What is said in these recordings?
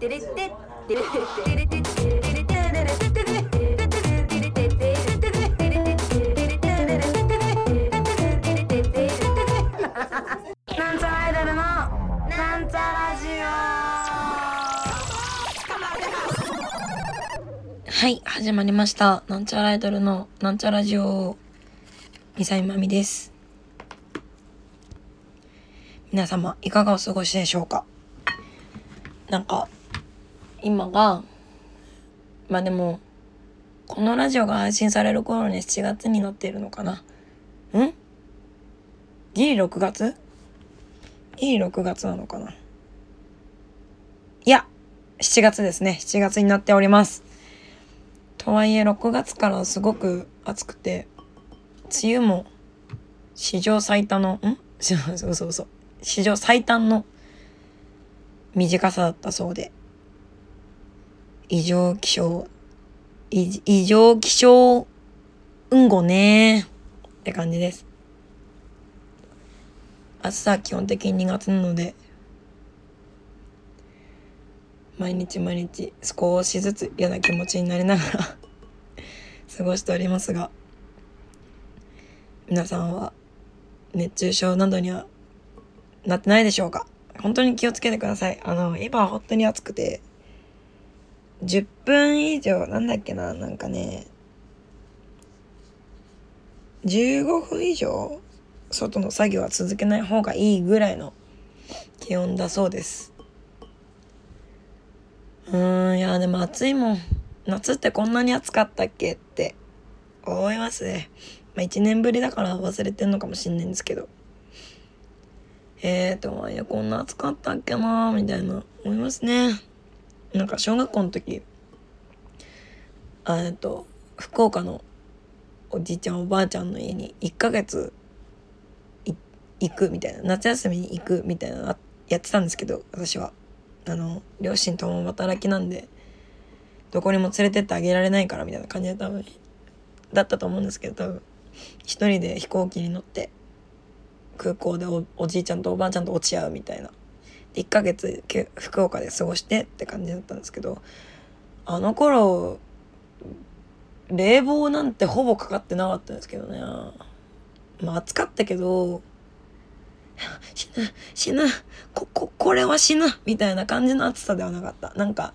なんちゃらアイドルのなんちゃラジはい、始まりました。なんちゃらアイドルのなんちゃラジオ。みさいまみです。皆様、いかがお過ごしでしょうかなんか、今が、まあでも、このラジオが配信される頃に7月になっているのかな。ん？ギリ6月？ギリ6月なのかないや、7月ですね。7月になっております。とはいえ6月からすごく暑くて梅雨も史上最多のん？う そうそうそう史上最短の短さだったそうで異常気象異常気象うんごね。って感じです。暑さは基本的に苦手なので毎日毎日少しずつ嫌な気持ちになりながら 過ごしておりますが皆さんは熱中症などにはなってないでしょうか？本当に気をつけてください。あの今は本当に暑くて10分以上なんだっけななんかね15分以上外の作業は続けない方がいいぐらいの気温だそうですうーん、いや、でも暑いもん。夏ってこんなに暑かったっけって思いますね。まあ一年ぶりだから忘れてんのかもしんないんですけど。えーと、いや、こんな暑かったっけなみたいな思いますね。なんか小学校の時、えっと、福岡のおじいちゃんおばあちゃんの家に1ヶ月行くみたいな、夏休みに行くみたいなのやってたんですけど、私は。あの両親共働きなんでどこにも連れてってあげられないからみたいな感じで多分だったと思うんですけど多分一人で飛行機に乗って空港でおじいちゃんとおばあちゃんと落ち合うみたいな1ヶ月福岡で過ごしてって感じだったんですけどあの頃冷房なんてほぼかかってなかったんですけどねまあ暑かったけど 死ぬ、死ぬ、こ、こ、これは死ぬみたいな感じの暑さではなかった。なんか、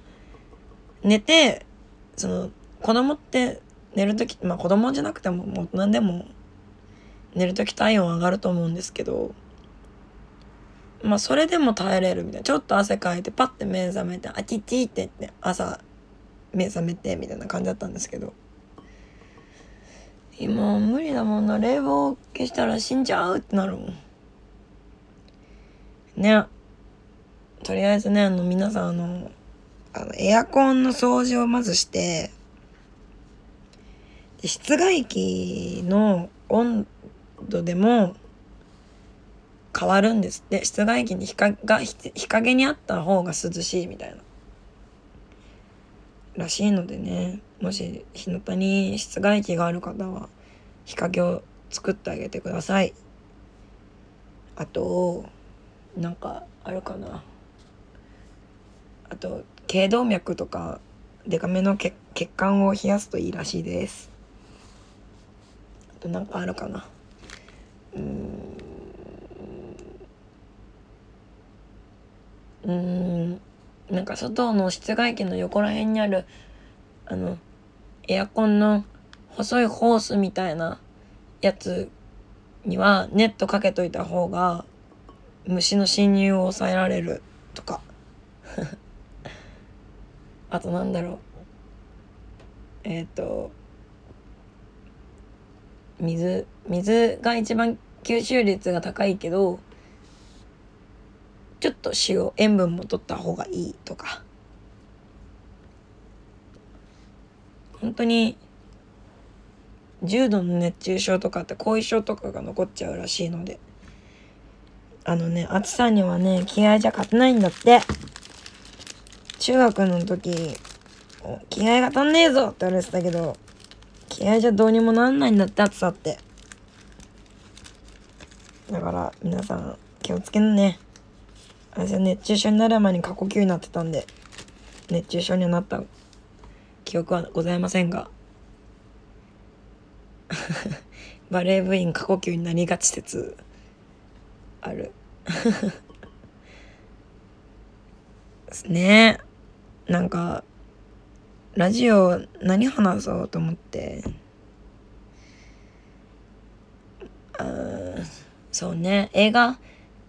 寝て、その、子供って寝るとき、まあ子供じゃなくても、もう大人でも、寝るとき体温上がると思うんですけど、まあそれでも耐えれるみたいな。ちょっと汗かいて、パッて目覚めて、あちちって言って、朝、目覚めて、みたいな感じだったんですけど、今無理だもんな。冷房消したら死んじゃうってなるもん。ねとりあえずねあの皆さんあのあのエアコンの掃除をまずして室外機の温度でも変わるんですって。室外機に日陰が日陰にあった方が涼しいみたいな。らしいのでね。もし日向に室外機がある方は日陰を作ってあげてください。あとなんかあるかな。あと頸動脈とかデカめの血管を冷やすといいらしいです。あとなんかあるかな。うん。うーん。なんか外の室外機の横ら辺にあるあのエアコンの細いホースみたいなやつにはネットかけといた方が虫の侵入を抑えられるとか。あとなんだろう。えっ、ー、と水水が一番吸収率が高いけどちょっと塩塩分も取った方がいいとか本当に重度の熱中症とかって後遺症とかが残っちゃうらしいので。あのね、暑さにはね、気合じゃ勝てないんだって。中学の時、気合が足んねえぞって言われてたけど、気合じゃどうにもなんないんだって暑さって。だから皆さん気をつけんね。熱中症になる前に過呼吸になってたんで、熱中症になった記憶はございませんが。バレー部員過呼吸になりがち説。ある。で すね。なんかラジオ何話そうと思って。あそうね。映画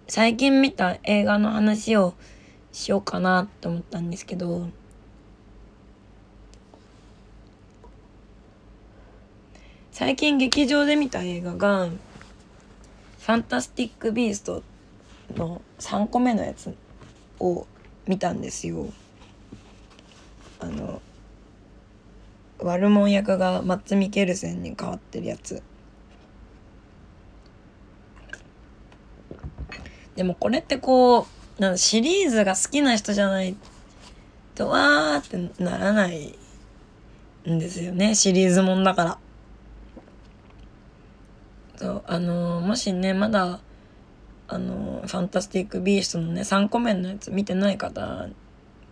最近見た映画の話をしようかなと思ったんですけど最近劇場で見た映画が「ファンタスティック・ビースト」の3個目のやつを見たんですよ。あの悪者役がマッツ・ミケルセンに変わってるやつ。でもこれってこうなんシリーズが好きな人じゃないとわーってならないんですよねシリーズもんだから。そうあのもしねまだあのファンタスティック・ビーストのね3個目のやつ見てない方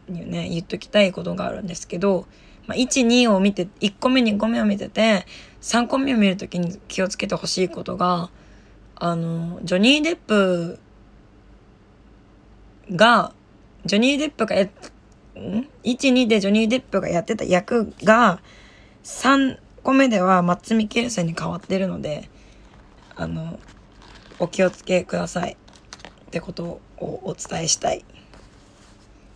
にね言っときたいことがあるんですけど、まあ、12を見て1個目2個目を見てて3個目を見る時に気をつけてほしいことがあのジョニー・デップがジョニー・デップがや12でジョニー・デップがやってた役が3個目ではマッツ・ミケルセンに変わってるのであのお気をつけください。ってことをお伝えしたい。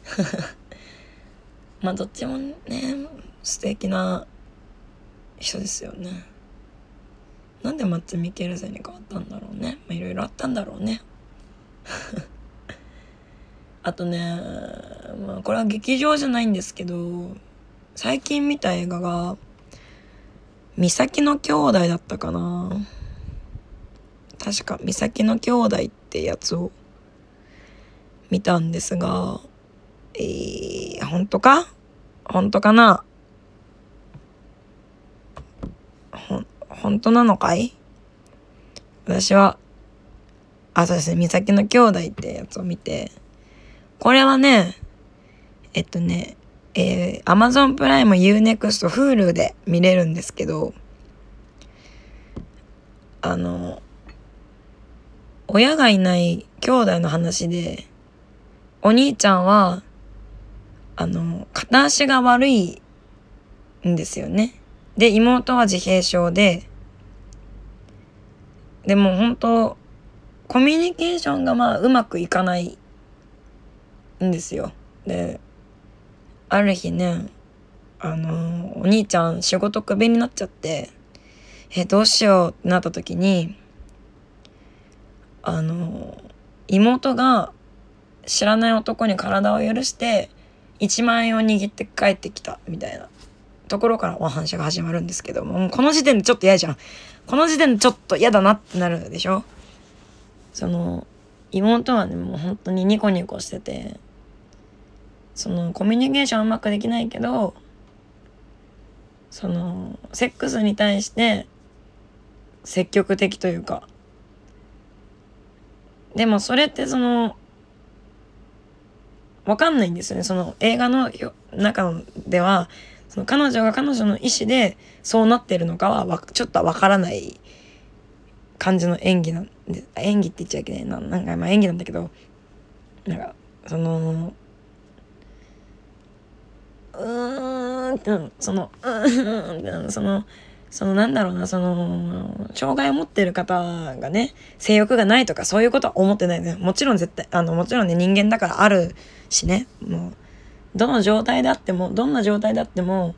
まあどっちもね素敵な人ですよね。なんでマッツ・ミケルセンに変わったんだろうね。まあいろいろあったんだろうね。あとね、まあ、これは劇場じゃないんですけど最近見た映画が「美咲の兄弟」だったかな。確か美咲の兄弟ってやつを見たんですがえー、本当か？本当かな？ほ本当なのかい？私はあそうですね美咲の兄弟ってやつを見てこれはね、えっとね、えー、Amazon プライム Unext Hulu で見れるんですけど、あの、親がいない兄弟の話で、お兄ちゃんは、あの、片足が悪いんですよね。で、妹は自閉症で、でも本当コミュニケーションがまあうまくいかないんですよ。である日ねあのお兄ちゃん仕事クビになっちゃってえどうしようってなった時にあの妹が知らない男に体を許して1万円を握って帰ってきたみたいな。ところからお話が始まるんですけどもこの時点でちょっと嫌じゃん。この時点でちょっと嫌だなってなるでしょ？その妹はねもう本当にニコニコしててそのコミュニケーションうまくできないけどそのセックスに対して積極的というか。でもそれってそのわかんないんですよね。その映画の中ではその彼女が彼女の意思でそうなってるのかはちょっとわからない。感じの演技なんで演技って言っちゃいけないな。なんかまあ演技なんだけど。なんかそのうーんそのうーんそのそのなんだろうなその障害を持ってる方がね性欲がないとかそういうことは思ってないねもちろん絶対あのもちろんね人間だからあるしねもうどの状態であってもどんな状態であっても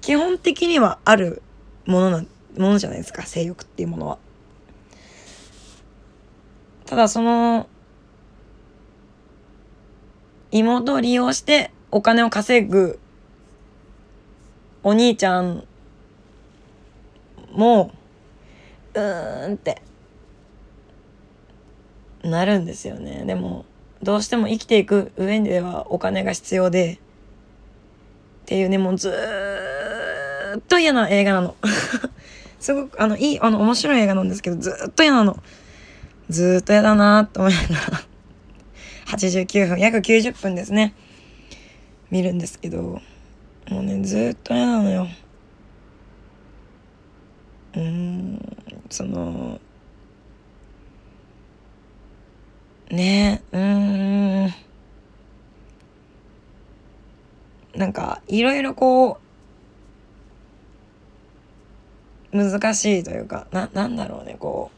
基本的にはあるものなものじゃないですか性欲っていうものは。ただその妹を利用してお金を稼ぐお兄ちゃんもうーんってなるんですよね。でもどうしても生きていく上ではお金が必要でっていうねもうずっと嫌な映画なの。すごくあのいいあの面白い映画なんですけどずっと嫌なの。ずっと嫌だなと思いながら。89分約90分ですね。見るんですけどもうねずっと嫌なのよ。うんそのねうん。なんかいろいろこう難しいというかななんだろうねこう。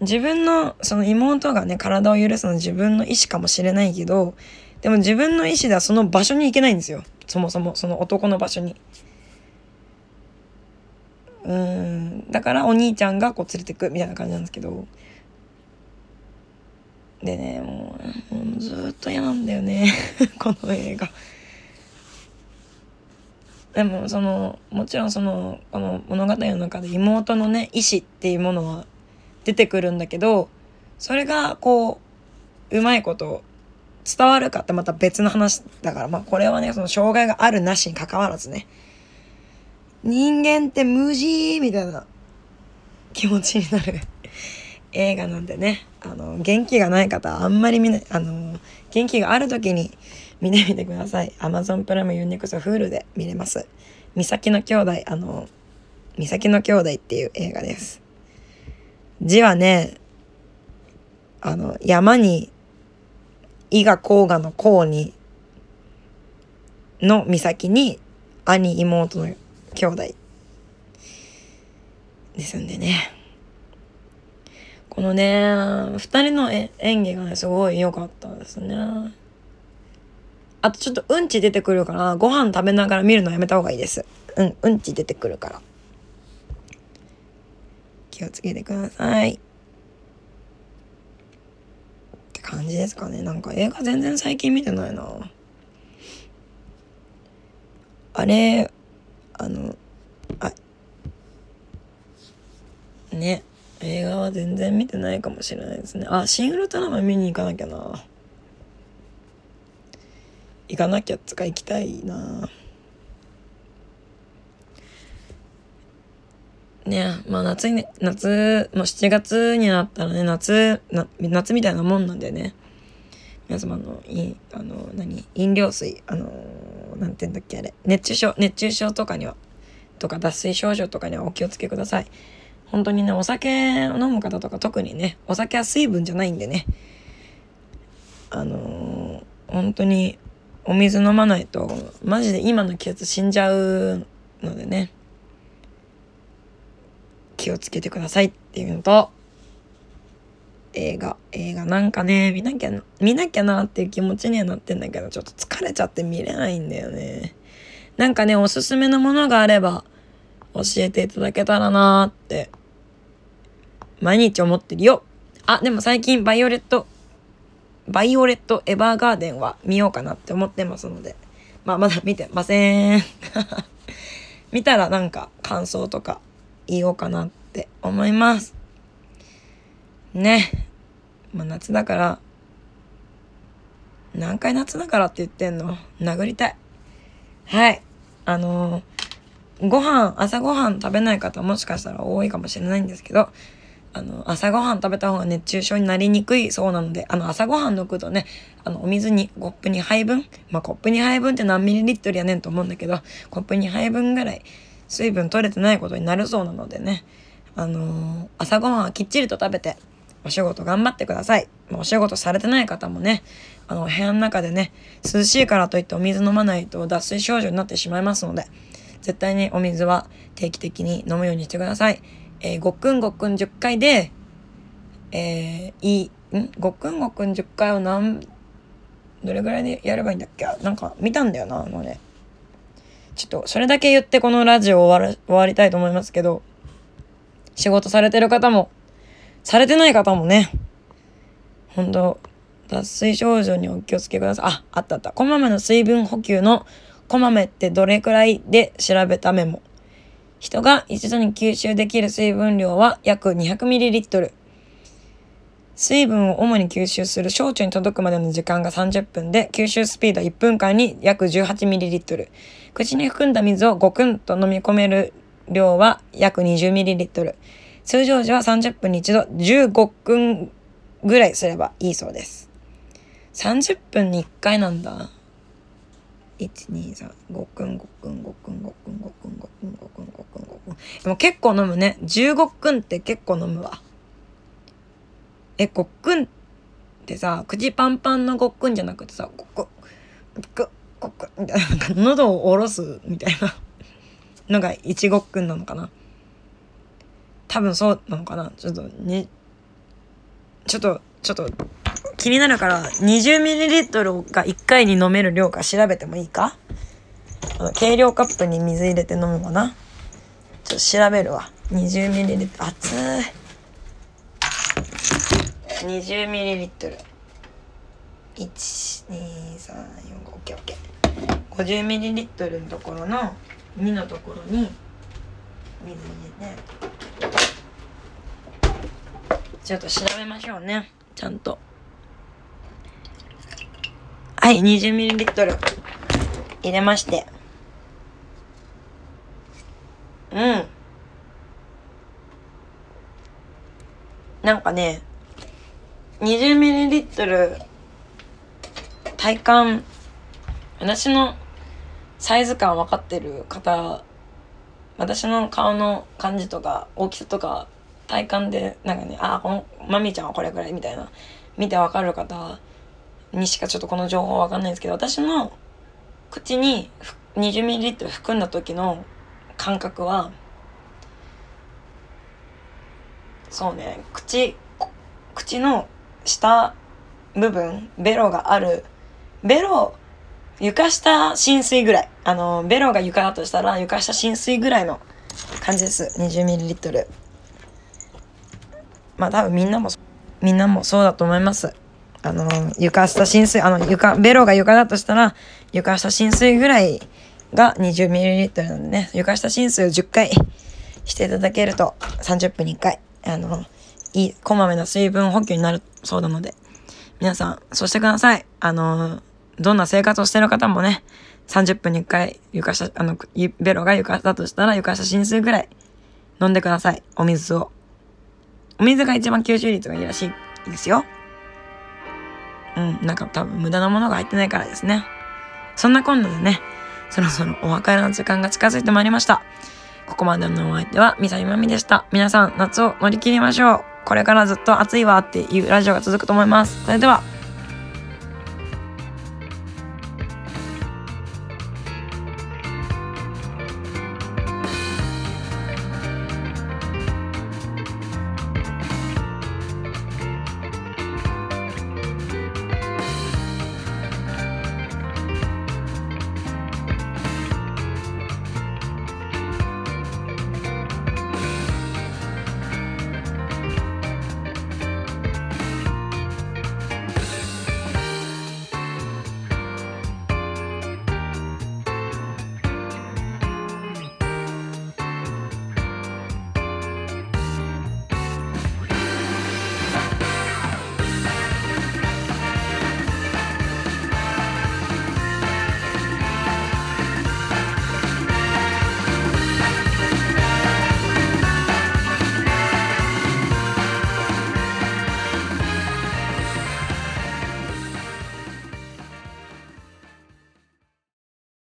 自分のその妹がね体を許すのは自分の意思かもしれないけどでも自分の意思ではその場所に行けないんですよそもそもその男の場所に。うんだからお兄ちゃんがこう連れてくみたいな感じなんですけどでねもうもうずっと嫌なんだよね この映画。でもそのもちろんそのこの物語の中で妹のね意思っていうものは出てくるんだけどそれがこううまいこと伝わるかってまた別の話だからまあこれはねその障害があるなしにかかわらずね。人間って無事みたいな気持ちになる 映画なんでね。あの元気がない方あんまり見ないあの元気がある時に見てみてください。Amazon プライムユニクスフールで見れます。美咲の兄弟あの美咲の兄弟っていう映画です。字はねあの山に伊賀甲賀の甲にの岬に兄妹の兄弟。ですんでね。このね二人の演技がねすごい良かったですね。あとちょっとうんち出てくるからご飯食べながら見るのやめた方がいいです。うんうんち出てくるから。気をつけてください。って感じですかね。なんか映画全然最近見てないな。あれあのあね。映画は全然見てないかもしれないですね。あシン・ウルトラマ見に行かなきゃな。行かなきゃつか行きたいな。ね。まあ夏に夏もう7月になったらね夏夏みたいなもんなんでね。皆様のいあの何飲料水あのなんて言うんだっけあれ。熱中症熱中症とかにはとか脱水症状とかにはお気をつけください。本当にねお酒を飲む方とか特にねお酒は水分じゃないんでね。あのー、本当にお水飲まないとマジで今の季節死んじゃうのでね。気をつけてくださいっていうのと映画映画なんかね見なきゃ見なきゃなっていう気持ちにはなってんだけどちょっと疲れちゃって見れないんだよね。なんかねおすすめのものがあれば教えていただけたらなーって毎日思ってるよ。あでも最近バイオレットバイオレットエヴァーガーデンは見ようかなって思ってますのでまあまだ見てません。見たらなんか感想とか言おうかなって思います。ね。まあ夏だから。何回夏だからって言ってんの？殴りたい。はい。あのー、ご飯朝ごはん食べない方もしかしたら多いかもしれないんですけどあの朝ごはん食べた方が熱中症になりにくいそうなのであの朝ごはん抜くとねあのお水にコップ2杯分？まあコップ2杯分って何ミリリットルやねんと思うんだけどコップ2杯分ぐらい水分取れてないことになるそうなのでねあのー、朝ごはんはきっちりと食べてお仕事頑張ってください。お仕事されてない方もね、あの、部屋の中でね、涼しいからといってお水飲まないと脱水症状になってしまいますので、絶対にお水は定期的に飲むようにしてください。えー、ごっくんごっくん10回で、えー、いい、ん？ごっくんごっくん10回を何、どれぐらいでやればいいんだっけ？なんか見たんだよな、あのね。ちょっと、それだけ言ってこのラジオ終わる、終わりたいと思いますけど、仕事されてる方も、されてない方もね、本当脱水症状にお気をつけください。あ、あったあった。こまめの水分補給のこまめってどれくらいで調べたメモ。人が一度に吸収できる水分量は約 200ml。水分を主に吸収する小腸に届くまでの時間が30分で、吸収スピードは1分間に約 18ml。口に含んだ水をごくんと飲み込める量は約 20ml。通常時は30分に一度15分ぐらいすればいいそうです。30分に1回なんだ123ごくんごくんごくんごくんごくんごくんごくんごくんごくんでも結構飲むね15くんって結構飲むわえごっくんってさ口パンパンのごっくんじゃなくてさごっくんごっごっくんみたいなんか喉を下ろすみたいなのが一ごっくんなのかな。多分そうなのかな。ちょっとねちょっとちょっと気になるから 20ml が1回に飲める量か調べてもいいか？あの計量カップに水入れて飲むかな？ちょっと調べるわ。20ml 熱い。20ml 1234550ml のところの2のところに水入れて。ちょっと調べましょうね。ちゃんと。はい 20ml 入れまして。うん。なんかね 20ml 体感私のサイズ感分かってる方私の顔の感じとか大きさとか体感でなんかねあこのマミちゃんはこれぐらいみたいな見て分かる方にしかちょっとこの情報分かんないんですけど私の口に 20ml 含んだ時の感覚はそうね口口の下部分ベロがあるベロ床下浸水ぐらい。あのベロが床だとしたら床下浸水ぐらいの感じです。20ml まあ多分みんなもみんなもそうだと思います。あの床下浸水あの床ベロが床だとしたら床下浸水ぐらいが 20ml なんでね。床下浸水を10回していただけると30分に1回あのいいこまめな水分補給になるそうなので皆さんそうしてください。あのどんな生活をしてる方もね30分に1回床下あのベロが床だとしたら床下浸水ぐらい飲んでください。お水を。お水が一番吸収率がいいらしいですよ。うんなんか多分無駄なものが入ってないからですね。そんなこんなでねそろそろお別れの時間が近づいてまいりました。ここまでのお相手はみさみまみでした。皆さん夏を乗り切りましょう。これからずっと暑いわっていうラジオが続くと思います。それでは。